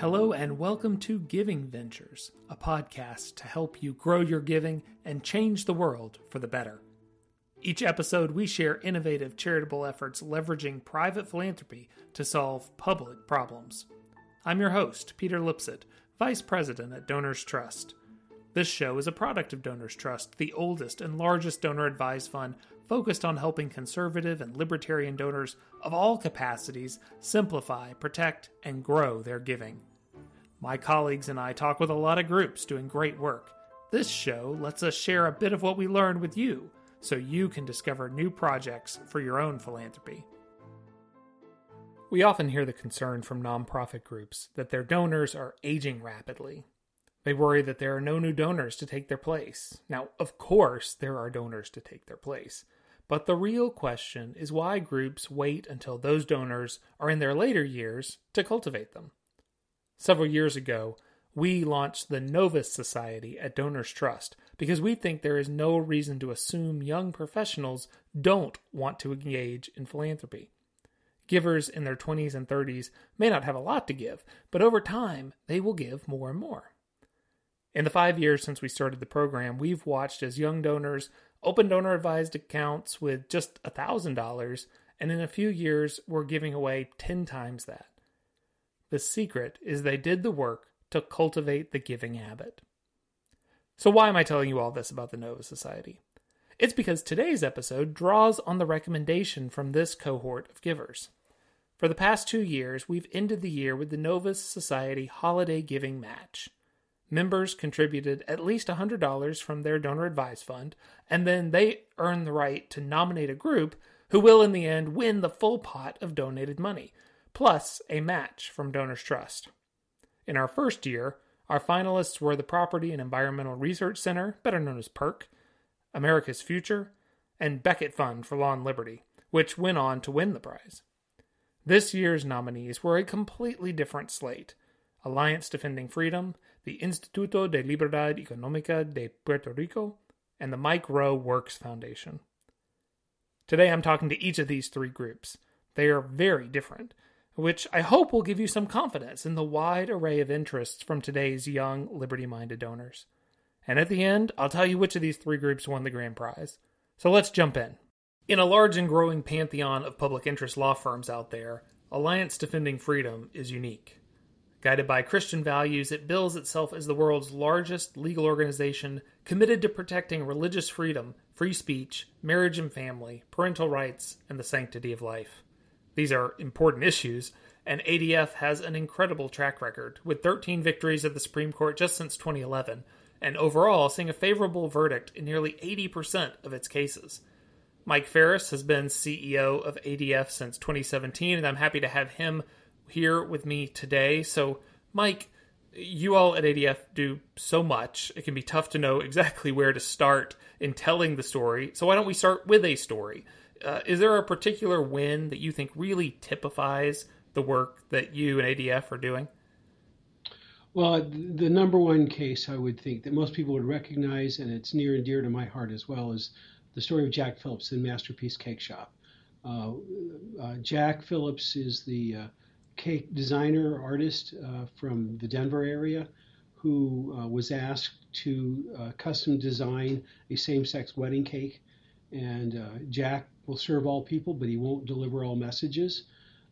Hello, and welcome to Giving Ventures, a podcast to help you grow your giving and change the world for the better. Each episode, we share innovative charitable efforts leveraging private philanthropy to solve public problems. I'm your host, Peter Lipsett, Vice President at Donors Trust. This show is a product of Donors Trust, the oldest and largest donor advised fund focused on helping conservative and libertarian donors of all capacities simplify, protect, and grow their giving. My colleagues and I talk with a lot of groups doing great work. This show lets us share a bit of what we learned with you so you can discover new projects for your own philanthropy. We often hear the concern from nonprofit groups that their donors are aging rapidly. They worry that there are no new donors to take their place. Now, of course, there are donors to take their place. But the real question is why groups wait until those donors are in their later years to cultivate them. Several years ago, we launched the Novus Society at Donors Trust because we think there is no reason to assume young professionals don't want to engage in philanthropy. Givers in their 20s and 30s may not have a lot to give, but over time, they will give more and more. In the five years since we started the program, we've watched as young donors open donor advised accounts with just $1,000, and in a few years, we're giving away 10 times that. The secret is they did the work to cultivate the giving habit. So, why am I telling you all this about the Novus Society? It's because today's episode draws on the recommendation from this cohort of givers. For the past two years, we've ended the year with the Novus Society Holiday Giving Match. Members contributed at least $100 from their donor advised fund, and then they earn the right to nominate a group who will, in the end, win the full pot of donated money, plus a match from Donors Trust. In our first year, our finalists were the Property and Environmental Research Center, better known as PERC, America's Future, and Becket Fund for Law and Liberty, which went on to win the prize. This year's nominees were a completely different slate Alliance Defending Freedom, the Instituto de Libertad Económica de Puerto Rico, and the Mike Rowe Works Foundation. Today I'm talking to each of these three groups. They are very different, which I hope will give you some confidence in the wide array of interests from today's young, liberty minded donors. And at the end, I'll tell you which of these three groups won the grand prize. So let's jump in. In a large and growing pantheon of public interest law firms out there, Alliance Defending Freedom is unique. Guided by Christian values, it bills itself as the world's largest legal organization committed to protecting religious freedom, free speech, marriage and family, parental rights, and the sanctity of life. These are important issues, and ADF has an incredible track record, with 13 victories at the Supreme Court just since 2011, and overall seeing a favorable verdict in nearly 80% of its cases. Mike Farris has been CEO of ADF since 2017, and I'm happy to have him here with me today. So, Mike, you all at ADF do so much. It can be tough to know exactly where to start in telling the story. So, why don't we start with a story? Uh, is there a particular win that you think really typifies the work that you and ADF are doing? Well, the number one case I would think that most people would recognize, and it's near and dear to my heart as well, is the story of Jack Phillips in Masterpiece Cakeshop. Uh, uh, Jack Phillips is the uh, cake designer artist uh, from the Denver area who uh, was asked to uh, custom design a same-sex wedding cake. And uh, Jack will serve all people, but he won't deliver all messages.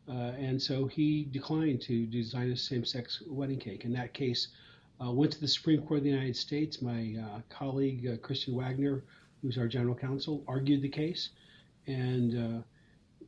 Uh, and so he declined to design a same-sex wedding cake. In that case, went to the Supreme Court of the United States. My colleague Kristen Waggoner, who's our general counsel, argued the case, and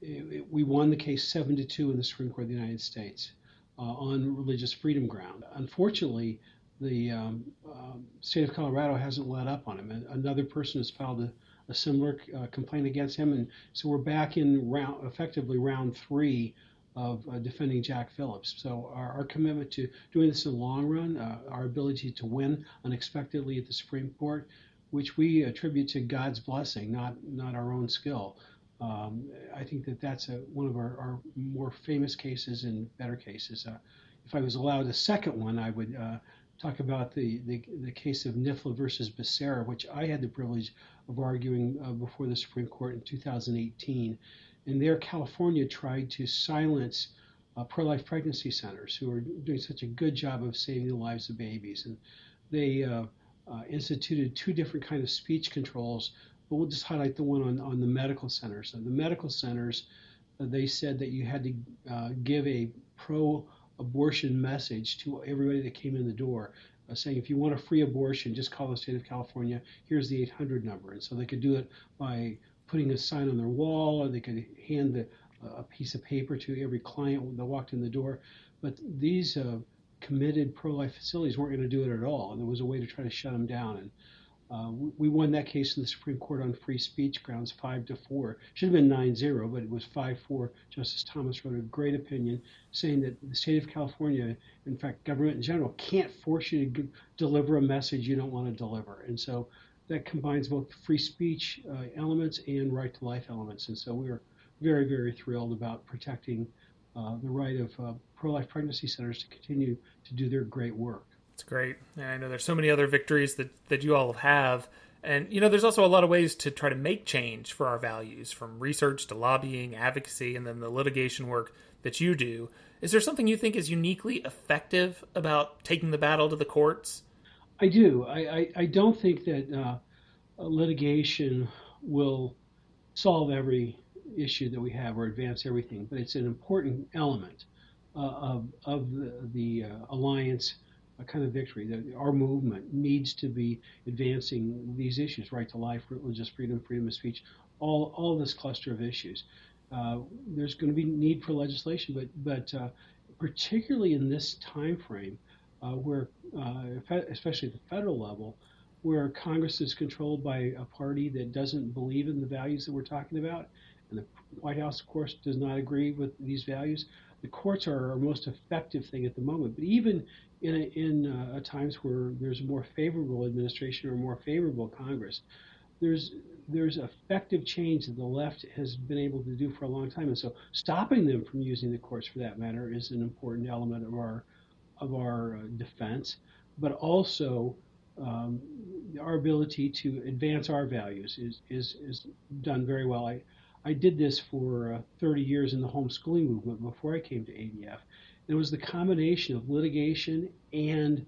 we won the case seven to two in the Supreme Court of the United States uh, on religious freedom ground. Unfortunately, the um, uh, state of Colorado hasn't let up on him. Another person has filed a, a similar uh, complaint against him, and so we're back in round, effectively round three of uh, defending Jack Phillips. So our, our, commitment to doing this in the long run, uh, our ability to win unexpectedly at the Supreme Court, which we attribute to God's blessing, not not our own skill. Um, I think that that's a, one of our, our, more famous cases and better cases. Uh, if I was allowed a second one, I would uh, talk about the, the, the, case of NIFLA versus Becerra, which I had the privilege of arguing uh, before the Supreme Court in 2018. And there, California tried to silence uh, pro-life pregnancy centers who are doing such a good job of saving the lives of babies, and they uh, uh, instituted two different kind of speech controls. But we'll just highlight the one on, on the medical centers. So the medical centers, uh, they said that you had to uh, give a pro-abortion message to everybody that came in the door. Uh, saying if you want a free abortion, just call the state of California. Here's the 800 number, and so they could do it by putting a sign on their wall, or they could hand the, a piece of paper to every client that walked in the door. But these uh, committed pro-life facilities weren't going to do it at all, and there was a way to try to shut them down. And uh, we won that case in the Supreme Court on free speech grounds, five to four. Should have been nine zero, but it was five four. Justice Thomas wrote a great opinion saying that the state of California, in fact, government in general, can't force you to g- deliver a message you don't want to deliver. And so that combines both free speech uh, elements and right to life elements. And so we are very, very thrilled about protecting uh, the right of uh, pro-life pregnancy centers to continue to do their great work. It's great. And I know there's so many other victories that, that you all have. And, you know, there's also a lot of ways to try to make change for our values, from research to lobbying, advocacy, and then the litigation work that you do. Is there something you think is uniquely effective about taking the battle to the courts? I do. I, I, I don't think that uh, litigation will solve every issue that we have or advance everything, but it's an important element uh, of, of the, the uh, alliance a kind of victory. That our movement needs to be advancing these issues: right to life, religious freedom, freedom of speech, all all this cluster of issues. Uh, there's going to be need for legislation, but but uh, particularly in this time frame, uh, where uh, especially at the federal level, where Congress is controlled by a party that doesn't believe in the values that we're talking about, and the White House, of course, does not agree with these values. The courts are our most effective thing at the moment. But even in, a, in uh, times where there's a more favorable administration or more favorable Congress, there's there's effective change that the left has been able to do for a long time, and so stopping them from using the courts, for that matter, is an important element of our of our uh, defense. But also, um, our ability to advance our values is is is done very well. I I did this for uh, 30 years in the homeschooling movement before I came to ADF. It was the combination of litigation and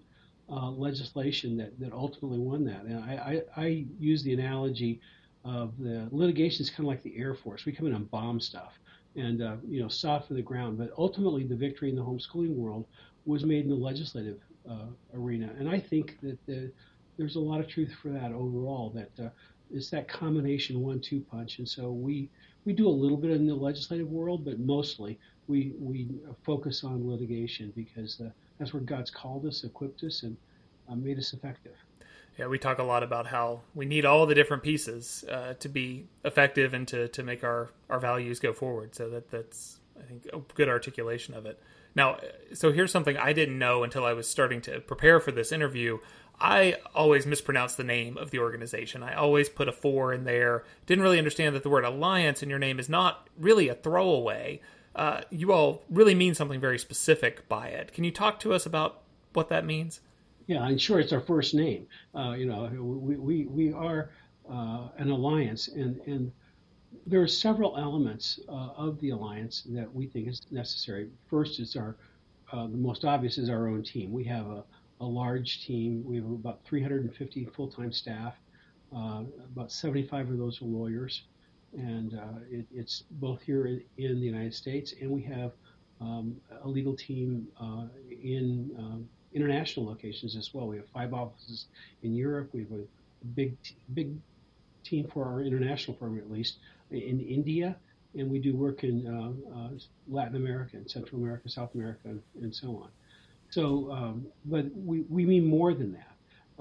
uh, legislation that, that ultimately won that. And I, I, I use the analogy of the litigation is kind of like the Air Force. We come in and bomb stuff and uh, you know soften the ground. But ultimately, the victory in the homeschooling world was made in the legislative uh, arena. And I think that the, there's a lot of truth for that overall. That uh, it's that combination one-two punch. And so we we do a little bit in the legislative world, but mostly we we focus on litigation because uh, that's where God's called us, equipped us, and uh, made us effective. Yeah, we talk a lot about how we need all the different pieces uh, to be effective and to, to make our, our values go forward. So that that's I think a good articulation of it. Now, so here's something I didn't know until I was starting to prepare for this interview. I always mispronounce the name of the organization. I always put a four in there. Didn't really understand that the word alliance in your name is not really a throwaway uh, you all really mean something very specific by it. Can you talk to us about what that means? Yeah, and sure, it's our first name. Uh, you know, we, we, we are uh, an alliance, and, and there are several elements uh, of the alliance that we think is necessary. First is our, uh, the most obvious is our own team. We have a, a large team. We have about 350 full-time staff. About 75 of those are lawyers and uh, it, it's both here in the United States, and we have um, a legal team uh, in um, international locations as well. We have five offices in Europe. We have a big, big team for our international firm, at least in India, and we do work in uh, uh, Latin America, and Central America, South America, and, and so on. So, um, but we, we mean more than that.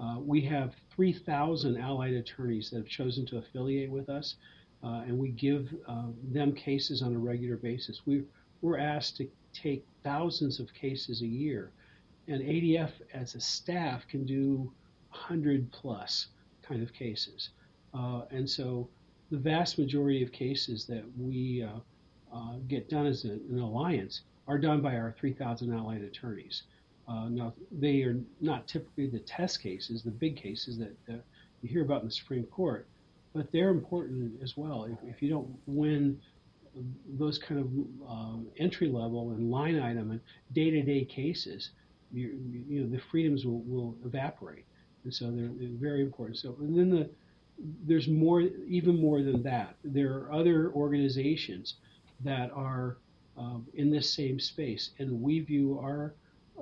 Uh, we have 3,000 allied attorneys that have chosen to affiliate with us uh, and we give uh, them cases on a regular basis. We, we're asked to take thousands of cases a year, and ADF as a staff can do 100 plus kind of cases. Uh, and so the vast majority of cases that we uh, uh, get done as a, an alliance are done by our 3,000 allied attorneys. Uh, now, they are not typically the test cases, the big cases that you hear about in the Supreme Court, but they're important as well. If, if you don't win those kind of um, entry level and line item and day to day cases, you, you, know, the freedoms will, will evaporate. And so they're, they're very important. So, and then the, there's more, even more than that. There are other organizations that are um, in this same space, and we view our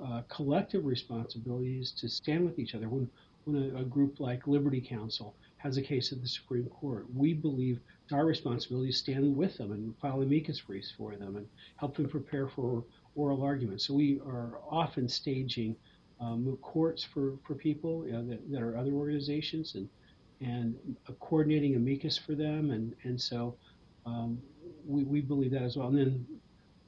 uh, collective responsibilities to stand with each other. When when a, a, group like Liberty Counsel has a case at the Supreme Court, we believe it's our responsibility to stand with them and file amicus briefs for them and help them prepare for oral arguments. So we are often staging um, courts for, for people you know, that, that, are other organizations and and coordinating amicus for them. And, and so um, we, we believe that as well. And then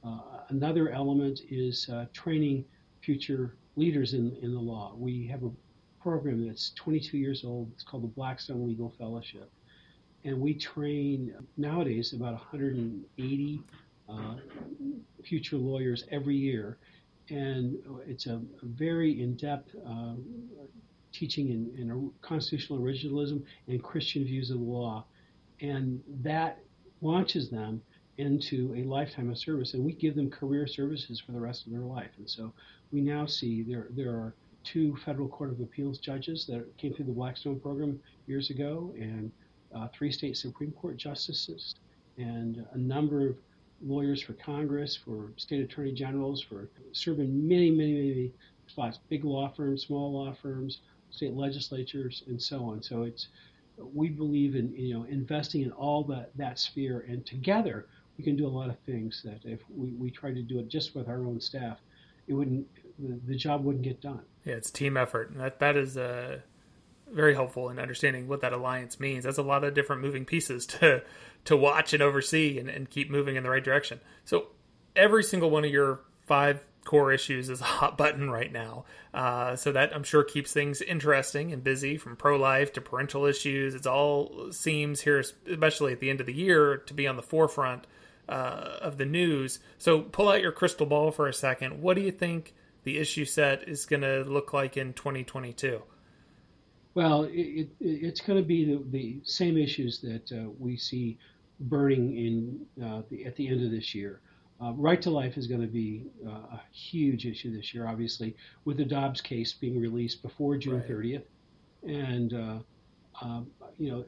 uh, another element is uh, training future leaders in, in the law. We have a program that's 22 years old. It's called the Blackstone Legal Fellowship. And we train nowadays about 180 uh, future lawyers every year. And it's a, a very in depth uh, teaching in, in constitutional originalism and Christian views of the law. And that launches them into a lifetime of service, and we give them career services for the rest of their life. And so we now see there there are two federal court of appeals judges that came through the Blackstone program years ago, and uh, three state Supreme Court justices, and a number of lawyers for Congress, for state attorney generals, for serving many, many, many spots, big law firms, small law firms, state legislatures, and so on. So it's we believe in you know investing in all that that sphere, and together we can do a lot of things that if we, we try to do it just with our own staff, it wouldn't the, job wouldn't get done. Yeah, it's team effort, and that that is uh, very helpful in understanding what that alliance means. That's a lot of different moving pieces to to watch and oversee and, and keep moving in the right direction. So every single one of your five core issues is a hot button right now. Uh, so that I'm sure keeps things interesting and busy from pro life to parental issues. It all seems here, especially at the end of the year, to be on the forefront uh, of the news. So pull out your crystal ball for a second. What do you think the issue set is going to look like in 2022? Well, it, it, it's going to be the, the same issues that uh, we see burning in uh, the, at the end of this year. Uh, right to life is going to be uh, a huge issue this year, obviously, with the Dobbs case being released before June right. 30th. And, uh, um, you know,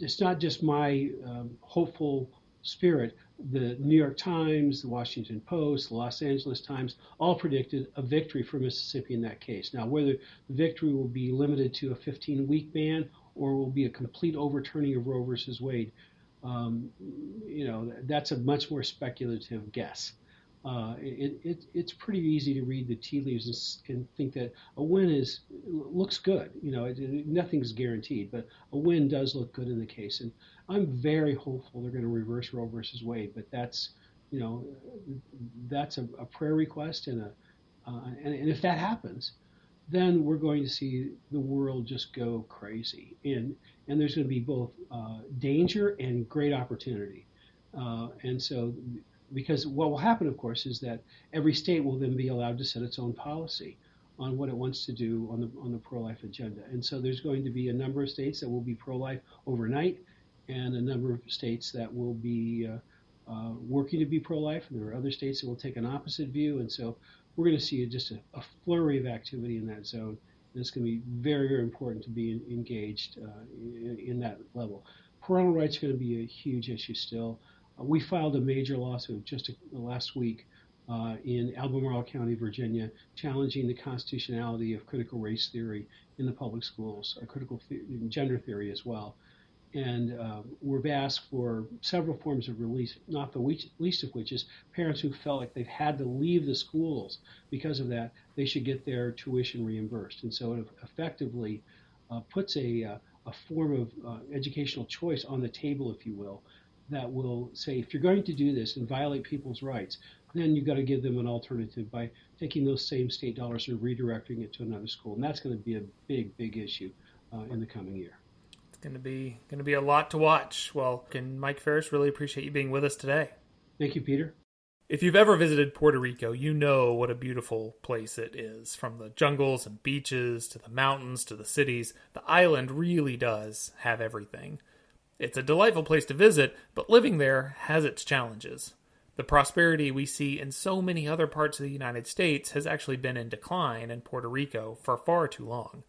it's not just my um, hopeful spirit, the New York Times, the Washington Post, the Los Angeles Times all predicted a victory for Mississippi in that case. Now, whether the victory will be limited to a 15 week ban or will be a complete overturning of Roe versus Wade, um, you know, that's a much more speculative guess. Uh, it, it, it's pretty easy to read the tea leaves and, and, think that a win is looks good. You know, it, nothing's guaranteed, but a win does look good in the case. And I'm very hopeful they're going to reverse Roe versus Wade, but that's you know that's a, a prayer request and a uh, and, and, if that happens, then we're going to see the world just go crazy. And and there's going to be both uh, danger and great opportunity, uh, and so because what will happen, of course, is that every state will then be allowed to set its own policy on what it wants to do on the on the pro-life agenda, and so there's going to be a number of states that will be pro-life overnight and a number of states that will be uh, uh, working to be pro-life, and there are other states that will take an opposite view. And so we're going to see just a, a flurry of activity in that zone. And it's going to be very, very important to be engaged uh, in, in, that level. Parental rights are going to be a huge issue still. Uh, we filed a major lawsuit just last week uh, in Albemarle County, Virginia, challenging the constitutionality of critical race theory in the public schools, or critical gender theory as well and uh, we've asked for several forms of release, not the least of which is parents who felt like they've had to leave the schools because of that, they should get their tuition reimbursed. And so it effectively uh, puts a, uh, a form of uh, educational choice on the table, if you will, that will say if you're going to do this and violate people's rights, then you've got to give them an alternative by taking those same state dollars and redirecting it to another school. And that's going to be a big, big issue uh, in the coming year going to be going to be a lot to watch. Well, can Mike Farris, really appreciate you being with us today. Thank you, Peter. If you've ever visited Puerto Rico, you know what a beautiful place it is. From the jungles and beaches to the mountains to the cities, the island really does have everything. It's a delightful place to visit, but living there has its challenges. The prosperity we see in so many other parts of the United States has actually been in decline in Puerto Rico for far too long.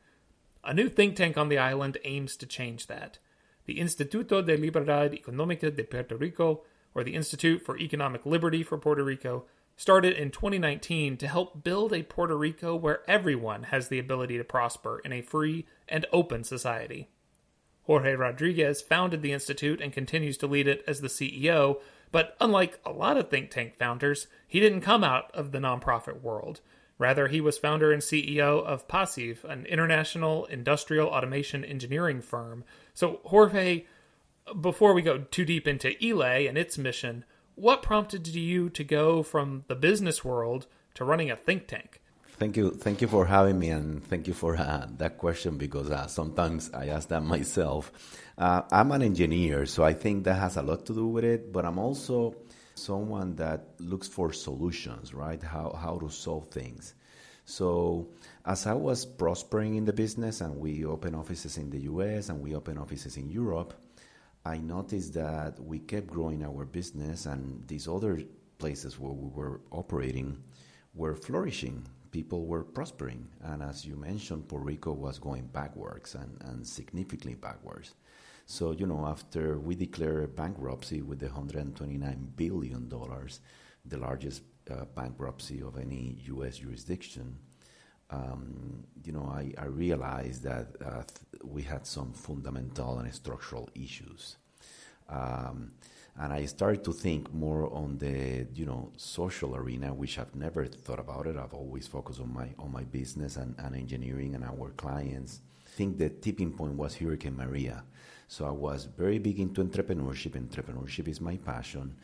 A new think tank on the island aims to change that. The Instituto de Libertad Económica de Puerto Rico, or the Institute for Economic Liberty for Puerto Rico, started in 2019 to help build a Puerto Rico where everyone has the ability to prosper in a free and open society. Jorge Rodriguez founded the Institute and continues to lead it as the CEO, but unlike a lot of think tank founders, he didn't come out of the nonprofit world. Rather, he was founder and CEO of PACIV, an international industrial automation engineering firm. So, Jorge, before we go too deep into ILE and its mission, what prompted you to go from the business world to running a think tank? Thank you, thank you for having me, and thank you for uh, that question because uh, sometimes I ask that myself. Uh, I'm an engineer, so I think that has a lot to do with it. But I'm also someone that looks for solutions, right? How how to solve things. So as I was prospering in the business, and we open offices in the U.S. and we open offices in Europe, I noticed that we kept growing our business, and these other places where we were operating were flourishing. People were prospering. And as you mentioned, Puerto Rico was going backwards and, and significantly backwards. So, you know, after we declared bankruptcy with the $129 billion, the largest uh, bankruptcy of any U.S. jurisdiction, um, you know, I, I realized that uh, th- we had some fundamental and structural issues. Um, and I started to think more on the you know social arena, which I've never thought about it. I've always focused on my on my business and, and engineering and our clients. I think the tipping point was Hurricane Maria. So I was very big into entrepreneurship. Entrepreneurship is my passion.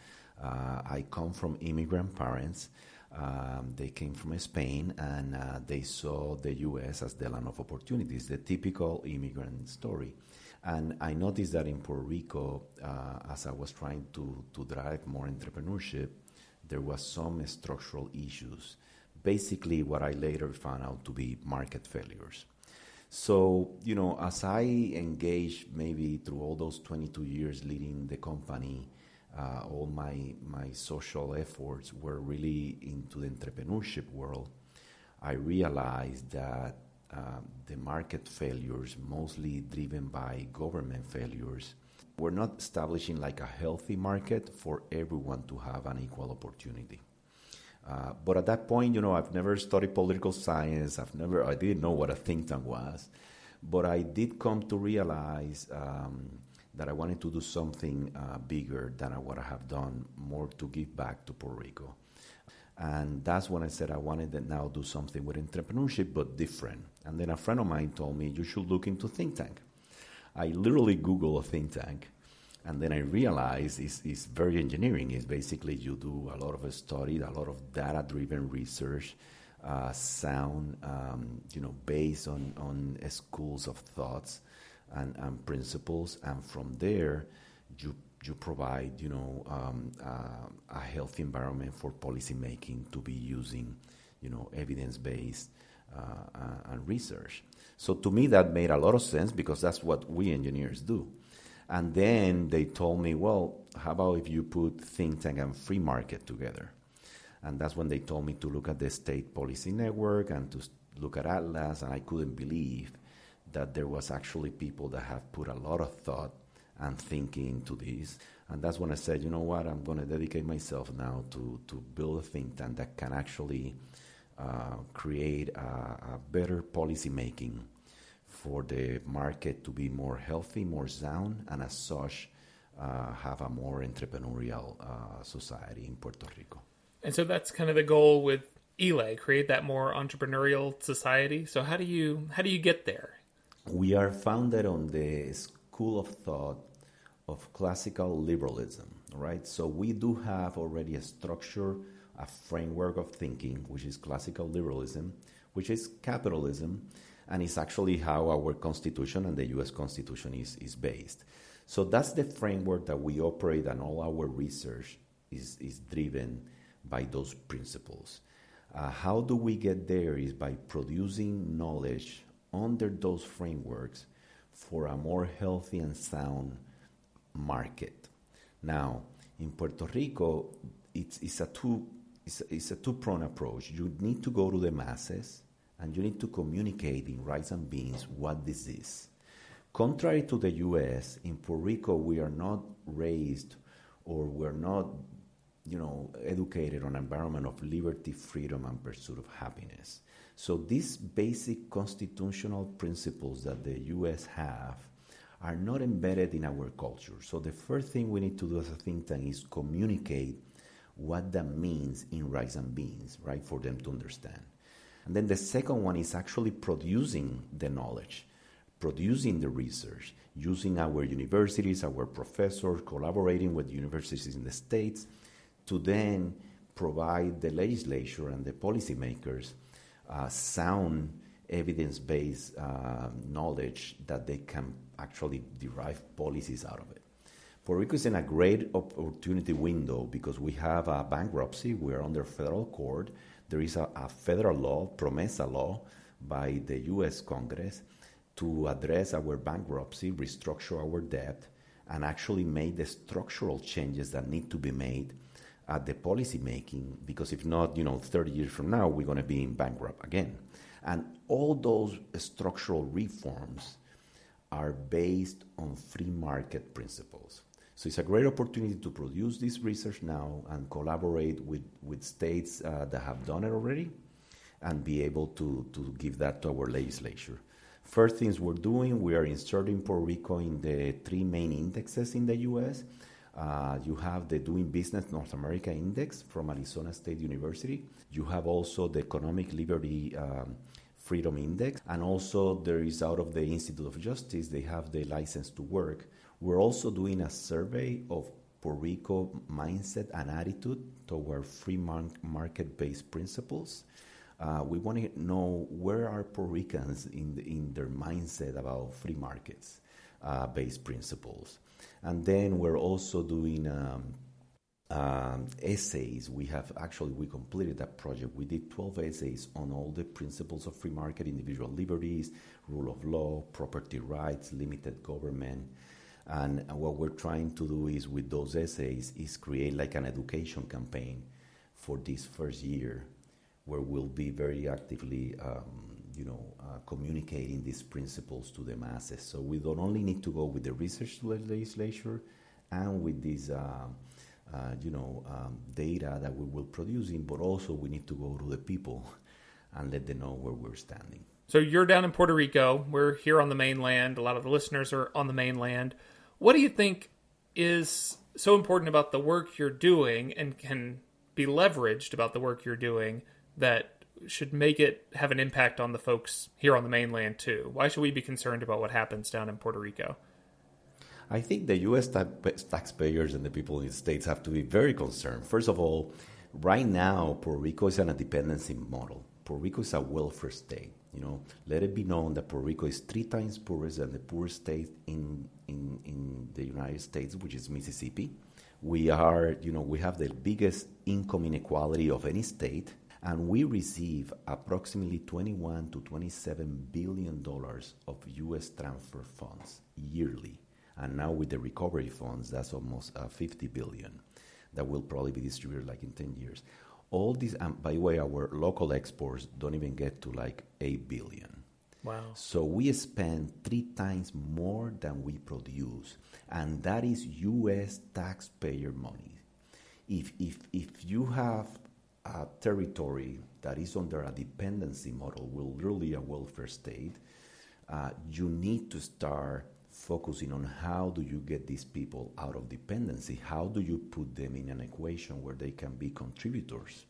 Uh, I come from immigrant parents. Um, they came from Spain and uh, they saw the US as the land of opportunities, the typical immigrant story. And I noticed that in Puerto Rico, uh, as I was trying to, to drive more entrepreneurship, there was some structural issues. Basically, what I later found out to be market failures. So, you know, as I engaged maybe through all those 22 years leading the company, uh, all my, my social efforts were really into the entrepreneurship world. I realized that uh, the market failures, mostly driven by government failures, were not establishing like a healthy market for everyone to have an equal opportunity. Uh, but at that point, you know, I've never studied political science. I've never, I didn't know what a think tank was. But I did come to realize um, that I wanted to do something uh, bigger than what I have done, more to give back to Puerto Rico. And that's when I said I wanted to now do something with entrepreneurship, but different. And then a friend of mine told me, you should look into think tank. I literally Google a think tank and then I realized it's, it's very engineering. It's basically you do a lot of study, a lot of data-driven research, uh, sound, um, you know, based on, on schools of thoughts and, and principles. And from there, you you provide, you know, um, uh, a healthy environment for policymaking to be using, you know, evidence-based uh, uh, and research. So to me, that made a lot of sense because that's what we engineers do. And then they told me, well, how about if you put think tank and free market together? And that's when they told me to look at the state policy network and to look at Atlas. And I couldn't believe that there was actually people that have put a lot of thought and thinking into this. And that's when I said, you know what, I'm going to dedicate myself now to, to build a think tank that can actually uh, create a, a better policy making for the market to be more healthy, more sound, and as such, uh, have a more entrepreneurial uh, society in Puerto Rico. And so that's kind of the goal with ILE, create that more entrepreneurial society. So how do you how do you get there? We are founded on the school of thought of classical liberalism, right? So we do have already a structure, a framework of thinking, which is classical liberalism, which is capitalism, and it's actually how our constitution and the US constitution is, is based. So that's the framework that we operate, and all our research is, is driven by those principles. Uh, how do we get there is by producing knowledge under those frameworks for a more healthy and sound market. Now, in Puerto Rico, it's, it's a two it's, it's a two pronged approach. You need to go to the masses and you need to communicate in rice and beans what this is. Contrary to the US, in Puerto Rico, we are not raised or we're not you know, educated on an environment of liberty, freedom, and pursuit of happiness. So these basic constitutional principles that the U.S. have are not embedded in our culture. So the first thing we need to do as a think tank is communicate what that means in rice and beans, right, for them to understand. And then the second one is actually producing the knowledge, producing the research, using our universities, our professors, collaborating with universities in the states to then provide the legislature and the policymakers uh, sound evidence based uh, knowledge that they can actually derive policies out of it. Puerto Rico is in a great opportunity window because we have a bankruptcy, we are under federal court, there is a, a federal law, PROMESA law, by the US Congress to address our bankruptcy, restructure our debt, and actually make the structural changes that need to be made at the policy making because if not, you know, 30 years from now, we're going to be in bankrupt again. And all those structural reforms are based on free market principles. So it's a great opportunity to produce this research now and collaborate with, with states uh, that have done it already and be able to, to give that to our legislature. First things we're doing, we are inserting Puerto Rico in the three main indexes in the US uh, you have the Doing Business North America Index from Arizona State University. You have also the Economic Liberty um, Freedom Index. And also, there is out of the Institute of Justice, they have the license to work. We're also doing a survey of Puerto Rico mindset and attitude toward free market based principles. Uh, we want to know where are Puerto Ricans in, the, in their mindset about free markets uh, based principles. And then we're also doing um, um, essays. We have actually we completed that project. We did 12 essays on all the principles of free market, individual liberties, rule of law, property rights, limited government. And what we're trying to do is with those essays is create like an education campaign for this first year where we'll be very actively um, you know, uh, communicating these principles to the masses. So we don't only need to go with the research legislature and with this, uh, uh, you know, um, data that we will producing, but also we need to go to the people and let them know where we're standing. So you're down in Puerto Rico. We're here on the mainland. A lot of the listeners are on the mainland. What do you think is so important about the work you're doing and can be leveraged about the work you're doing that should make it have an impact on the folks here on the mainland too? Why should we be concerned about what happens down in Puerto Rico? I think the U.S. taxpayers and the people in the states have to be very concerned. First of all, right now Puerto Rico is on a dependency model. Puerto Rico is a welfare state. You know, let it be known that Puerto Rico is three times poorer than the poorest state in, in, in the United States, which is Mississippi. We are, you know, we have the biggest income inequality of any state and we receive approximately 21 to 27 billion dollars of US transfer funds yearly. And now with the recovery funds, that's almost uh, 50 billion that will probably be distributed like in 10 years. All these, and by the way, our local exports don't even get to like 8 billion. Wow. So we spend three times more than we produce, and that is U.S. taxpayer money. If if if you have a territory that is under a dependency model, will really a welfare state, uh, you need to start focusing on how do you get these people out of dependency? How do you put them in an equation where they can be contributors?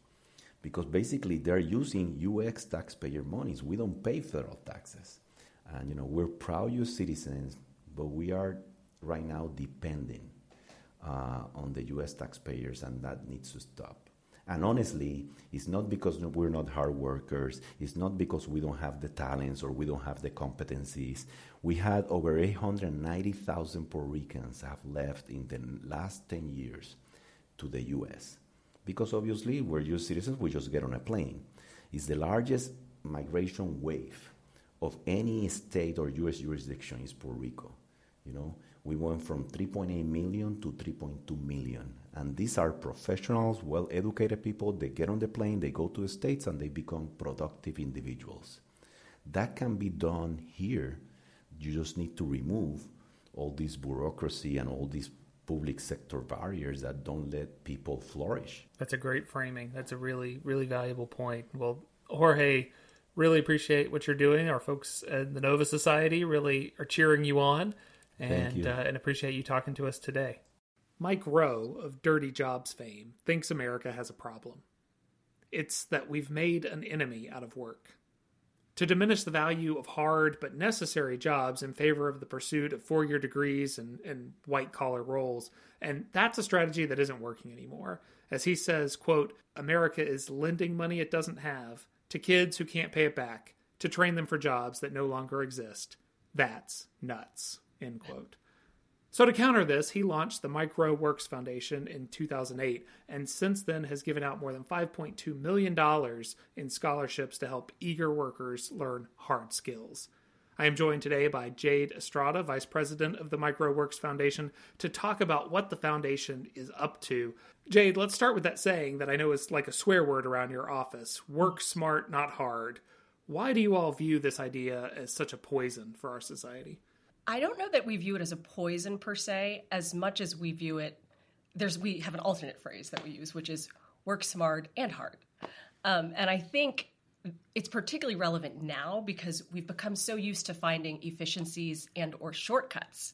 Because basically they're using US taxpayer monies. We don't pay federal taxes. And you know, we're proud US citizens, but we are right now depending uh, on the US taxpayers and that needs to stop. And honestly, it's not because we're not hard workers, it's not because we don't have the talents or we don't have the competencies. We had over 890,000 Puerto Ricans have left in the last 10 years to the US. Because obviously, we're US citizens, we just get on a plane. It's the largest migration wave of any state or US jurisdiction is Puerto Rico. You know, we went from 3.8 million to 3.2 million. And these are professionals, well educated people. They get on the plane, they go to the States, and they become productive individuals. That can be done here. You just need to remove all this bureaucracy and all these public sector barriers that don't let people flourish. That's a great framing. That's a really, really valuable point. Well, Jorge, really appreciate what you're doing. Our folks at the Novus Society really are cheering you on and, you. Uh, and appreciate you talking to us today. Mike Rowe of Dirty Jobs fame thinks America has a problem. It's that we've made an enemy out of work to diminish the value of hard but necessary jobs in favor of the pursuit of four year degrees and, and white collar roles. And that's a strategy that isn't working anymore. As he says, quote, America is lending money it doesn't have to kids who can't pay it back to train them for jobs that no longer exist. That's nuts, end quote. So, to counter this, he launched the Mike Rowe Works Foundation in 2008, and since then has given out more than $5.2 million in scholarships to help eager workers learn hard skills. I am joined today by Jade Estrada, Vice President of the Mike Rowe Works Foundation, to talk about what the foundation is up to. Jade, let's start with that saying that I know is like a swear word around your office work smart, not hard. Why do you all view this idea as such a poison for our society? I don't know that we view it as a poison per se, as much as we view it. There's we have an alternate phrase that we use, which is work smart and hard. Um, and I think it's particularly relevant now because we've become so used to finding efficiencies and or shortcuts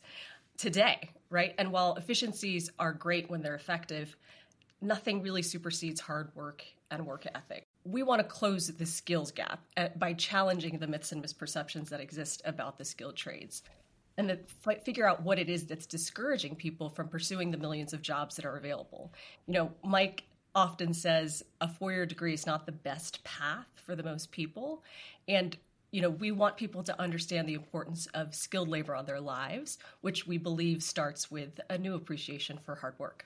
today, right? And while efficiencies are great when they're effective, nothing really supersedes hard work and work ethic. We want to close the skills gap uh, by challenging the myths and misperceptions that exist about the skilled trades and to f- figure out what it is that's discouraging people from pursuing the millions of jobs that are available. You know, Mike often says a four year degree is not the best path for the most people. And you know, we want people to understand the importance of skilled labor on their lives, which we believe starts with a new appreciation for hard work.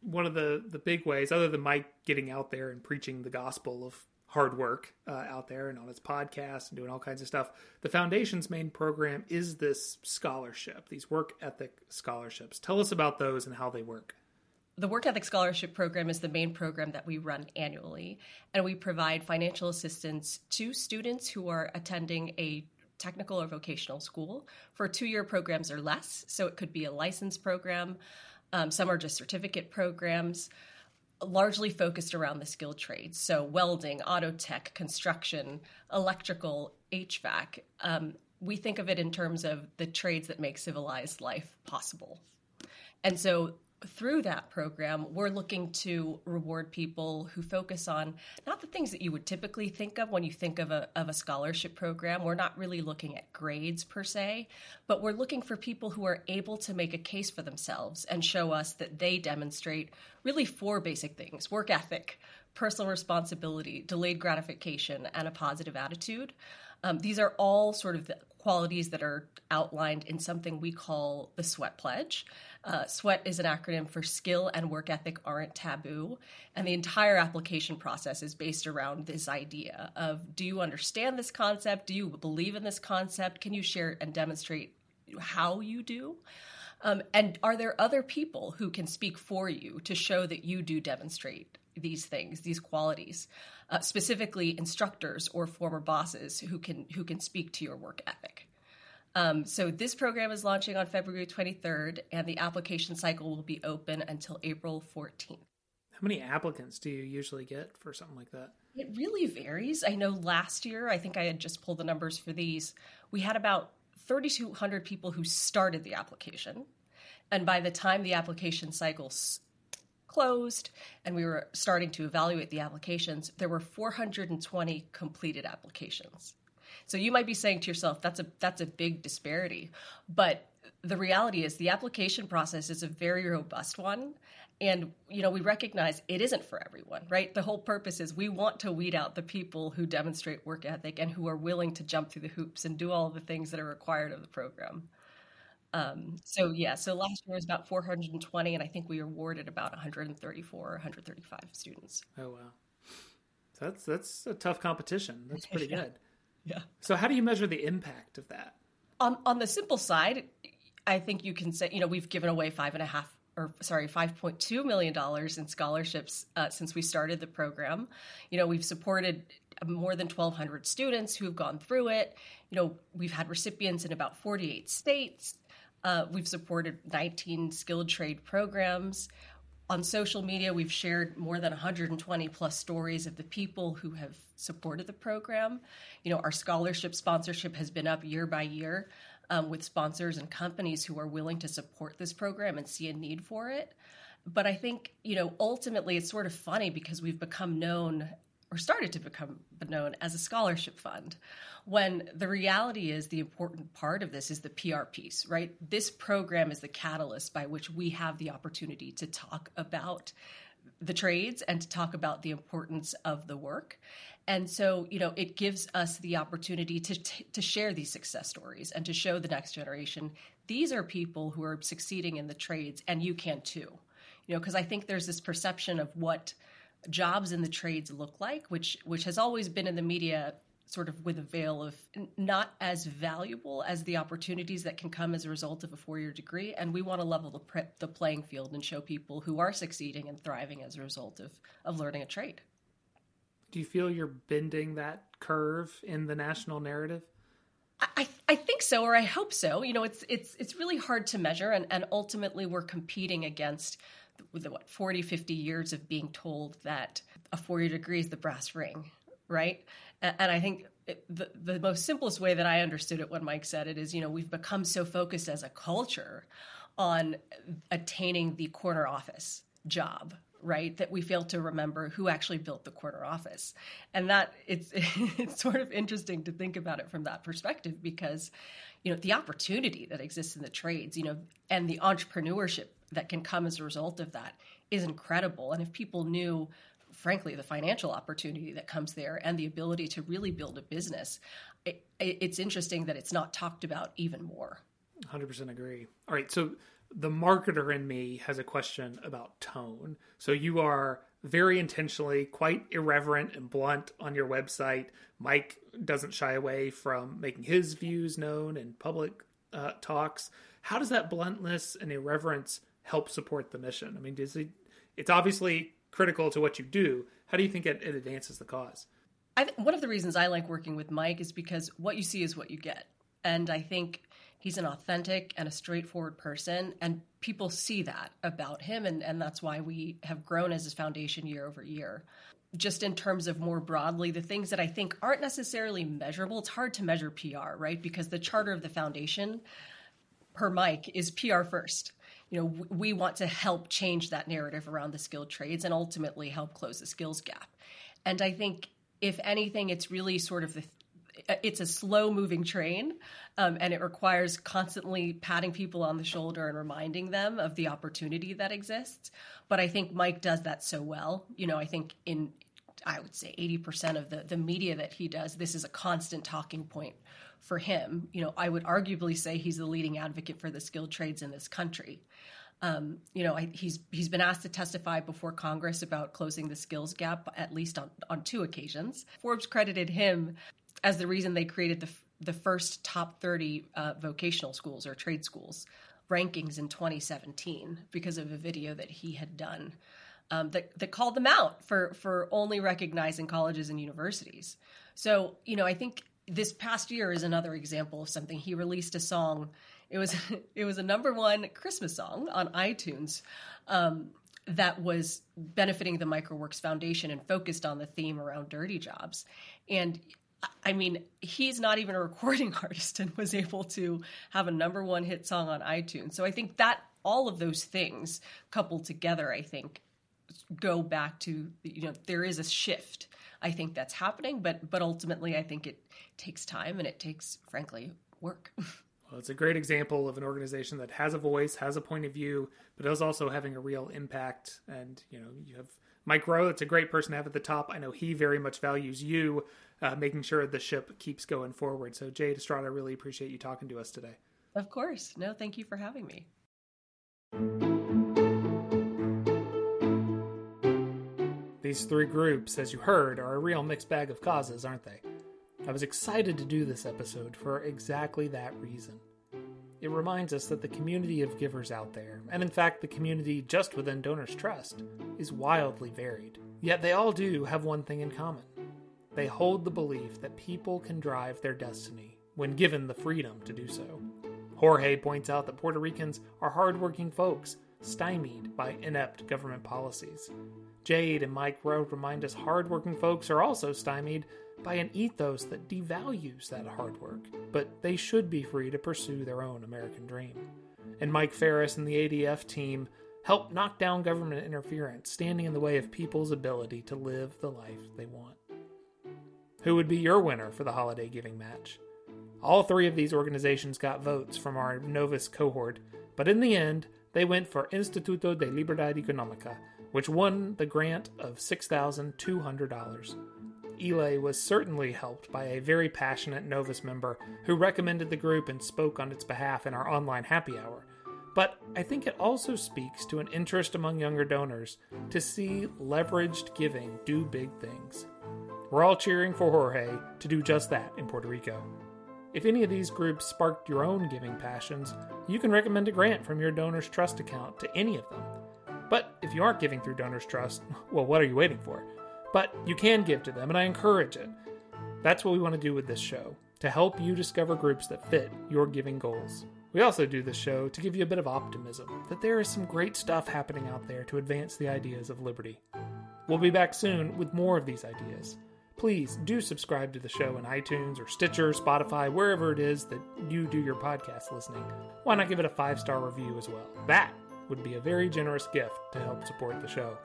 One of the the big ways, other than Mike getting out there and preaching the gospel of hard work uh, out there and on his podcast and doing all kinds of stuff. The foundation's main program is this scholarship, these work ethic scholarships. Tell us about those and how they work. The Work Ethic Scholarship Program is the main program that we run annually, and we provide financial assistance to students who are attending a technical or vocational school for two year programs or less. So it could be a license program, um, some are just certificate programs largely focused around the skilled trades. So, welding, auto tech, construction, electrical, HVAC. Um, we think of it in terms of the trades that make civilized life possible. And so, through that program, we're looking to reward people who focus on not the things that you would typically think of when you think of a, of a scholarship program. We're not really looking at grades per se, but we're looking for people who are able to make a case for themselves and show us that they demonstrate really four basic things work ethic, personal responsibility, delayed gratification, and a positive attitude. Um, these are all sort of the qualities that are outlined in something we call the SWEAT Pledge. Uh, is an acronym for Skill and Work Ethic Aren't Taboo. And the entire application process is based around this idea of do you understand this concept? Do you believe in this concept? Can you share and demonstrate how you do? Um, and are there other people who can speak for you to show that you do demonstrate these things, these qualities? Uh, specifically, instructors or former bosses who can who can speak to your work ethic. Um, so this program is launching on February 23rd, and the application cycle will be open until April 14th. How many applicants do you usually get for something like that? It really varies. I know last year, I think I had just pulled the numbers for these. We had about 3,200 people who started the application. And by the time the application cycle closed and we were starting to evaluate the applications, there were 420 completed applications. So you might be saying to yourself, that's a that's a big disparity. But the reality is the application process is a very robust one and you know we recognize it isn't for everyone right the whole purpose is we want to weed out the people who demonstrate work ethic and who are willing to jump through the hoops and do all the things that are required of the program um, so yeah so last year was about 420 and i think we awarded about 134 or 135 students oh wow that's that's a tough competition that's pretty yeah. good yeah so how do you measure the impact of that on, on the simple side I think you can say, you know, we've given away five and a half or sorry, $5.2 million in scholarships uh, since we started the program. You know, we've supported more than 1,200 students who've gone through it. You know, we've had recipients in about 48 states. Uh, we've supported 19 skilled trade programs. On social media, we've shared more than 120 plus stories of the people who have supported the program. You know, our scholarship sponsorship has been up year by year um, with sponsors and companies who are willing to support this program and see a need for it. But I think, you know, ultimately it's sort of funny because we've become known or started to become known as a scholarship fund when the reality is the important part of this is the PR piece, right? This program is the catalyst by which we have the opportunity to talk about the trades and to talk about the importance of the work. And so, you know, it gives us the opportunity to to share these success stories and to show the next generation these are people who are succeeding in the trades and you can too. You know, because I think there's this perception of what jobs in the trades look like, which which has always been in the media sort of with a veil of not as valuable as the opportunities that can come as a result of a four-year degree. And we want to level the, pre- the playing field and show people who are succeeding and thriving as a result of, of learning a trade. Do you feel you're bending that curve in the national narrative? I, I think so, or I hope so. You know, it's it's it's really hard to measure, and, and ultimately we're competing against the, what 40, 50 years of being told that a four year degree is the brass ring, right? And I think the, the most simplest way that I understood it when Mike said it is, you know, we've become so focused as a culture on attaining the corner office job, right? That we fail to remember who actually built the corner office. And that it's it's sort of interesting to think about it from that perspective because, you know, the opportunity that exists in the trades, you know, and the entrepreneurship that can come as a result of that is incredible. And if people knew frankly, the financial opportunity that comes there and the ability to really build a business, it, it's interesting that it's not talked about even more. 100% agree. All right. So the marketer in me has a question about tone. So you are very intentionally quite irreverent and blunt on your website. Mike doesn't shy away from making his views known in public uh, talks. How does that bluntness and irreverence help support the mission? I mean, does it? It's obviously critical to what you do. How do you think it, it advances the cause? I th- one of the reasons I like working with Mike is because what you see is what you get. And I think he's an authentic and a straightforward person. And people see that about him. And, and that's why we have grown as his foundation year over year. Just in terms of more broadly, the things that I think aren't necessarily measurable, it's hard to measure PR, right? Because the charter of the foundation, per Mike, is PR first you know we want to help change that narrative around the skilled trades and ultimately help close the skills gap. And i think if anything it's really sort of the it's a slow moving train um, and it requires constantly patting people on the shoulder and reminding them of the opportunity that exists. But i think mike does that so well. You know i think in i would say 80% of the, the media that he does this is a constant talking point for him. You know, I would arguably say he's the leading advocate for the skilled trades in this country. Um, you know, I, he's he's been asked to testify before Congress about closing the skills gap at least on on two occasions. Forbes credited him as the reason they created the the first top 30 uh, vocational schools or trade schools rankings in 2017 because of a video that he had done um, that, that called them out for for only recognizing colleges and universities. So you know, I think this past year is another example of something. He released a song. It was it was a number one Christmas song on iTunes um, that was benefiting the mikeroweWORKS Foundation and focused on the theme around dirty jobs. And I mean, he's not even a recording artist and was able to have a number one hit song on iTunes. So I think that all of those things coupled together, I think, go back to you know there is a shift I think that's happening, but but ultimately, I think it takes time and it takes, frankly, work. Well, it's a great example of an organization that has a voice, has a point of view, but is also having a real impact. And you know, you have Mike Rowe. It's a great person to have at the top. I know he very much values you, uh, making sure the ship keeps going forward. So, Jade Estrada, I really appreciate you talking to us today. Of course. No, thank you for having me. These three groups, as you heard, are a real mixed bag of causes, aren't they? I was excited to do this episode for exactly that reason. it reminds us that the community of givers out there, and in fact the community just within Donors Trust, is wildly varied. Yet they all do have one thing in common they hold the belief that people can drive their destiny when given the freedom to do so. Jorge points out that Puerto Ricans are hardworking folks, stymied by inept government policies. Jade and Mike Rowe remind us hardworking folks are also stymied by an ethos that devalues that hard work, but they should be free to pursue their own American dream. And Mike Farris and the ADF team help knock down government interference, standing in the way of people's ability to live the life they want. Who would be your winner for the holiday giving match? All three of these organizations got votes from our Novus cohort, but in the end, they went for Instituto de Libertad Económica, which won the grant of $6,200. ILE was certainly helped by a very passionate Novus member who recommended the group and spoke on its behalf in our online happy hour. But I think it also speaks to an interest among younger donors to see leveraged giving do big things. We're all cheering for Jorge to do just that in Puerto Rico. If any of these groups sparked your own giving passions, you can recommend a grant from your Donors Trust account to any of them. But if you aren't giving through Donors Trust, well, what are you waiting for? But you can give to them, and I encourage it. That's what we want to do with this show to help you discover groups that fit your giving goals. We also do this show to give you a bit of optimism that there is some great stuff happening out there to advance the ideas of liberty. We'll be back soon with more of these ideas. Please do subscribe to the show in iTunes or Stitcher, Spotify, wherever it is that you do your podcast listening. Why not give it a five star review as well? That would be a very generous gift to help support the show.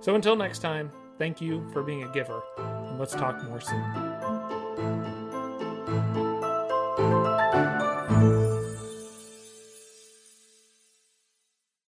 So until next time, thank you for being a giver, and let's talk more soon.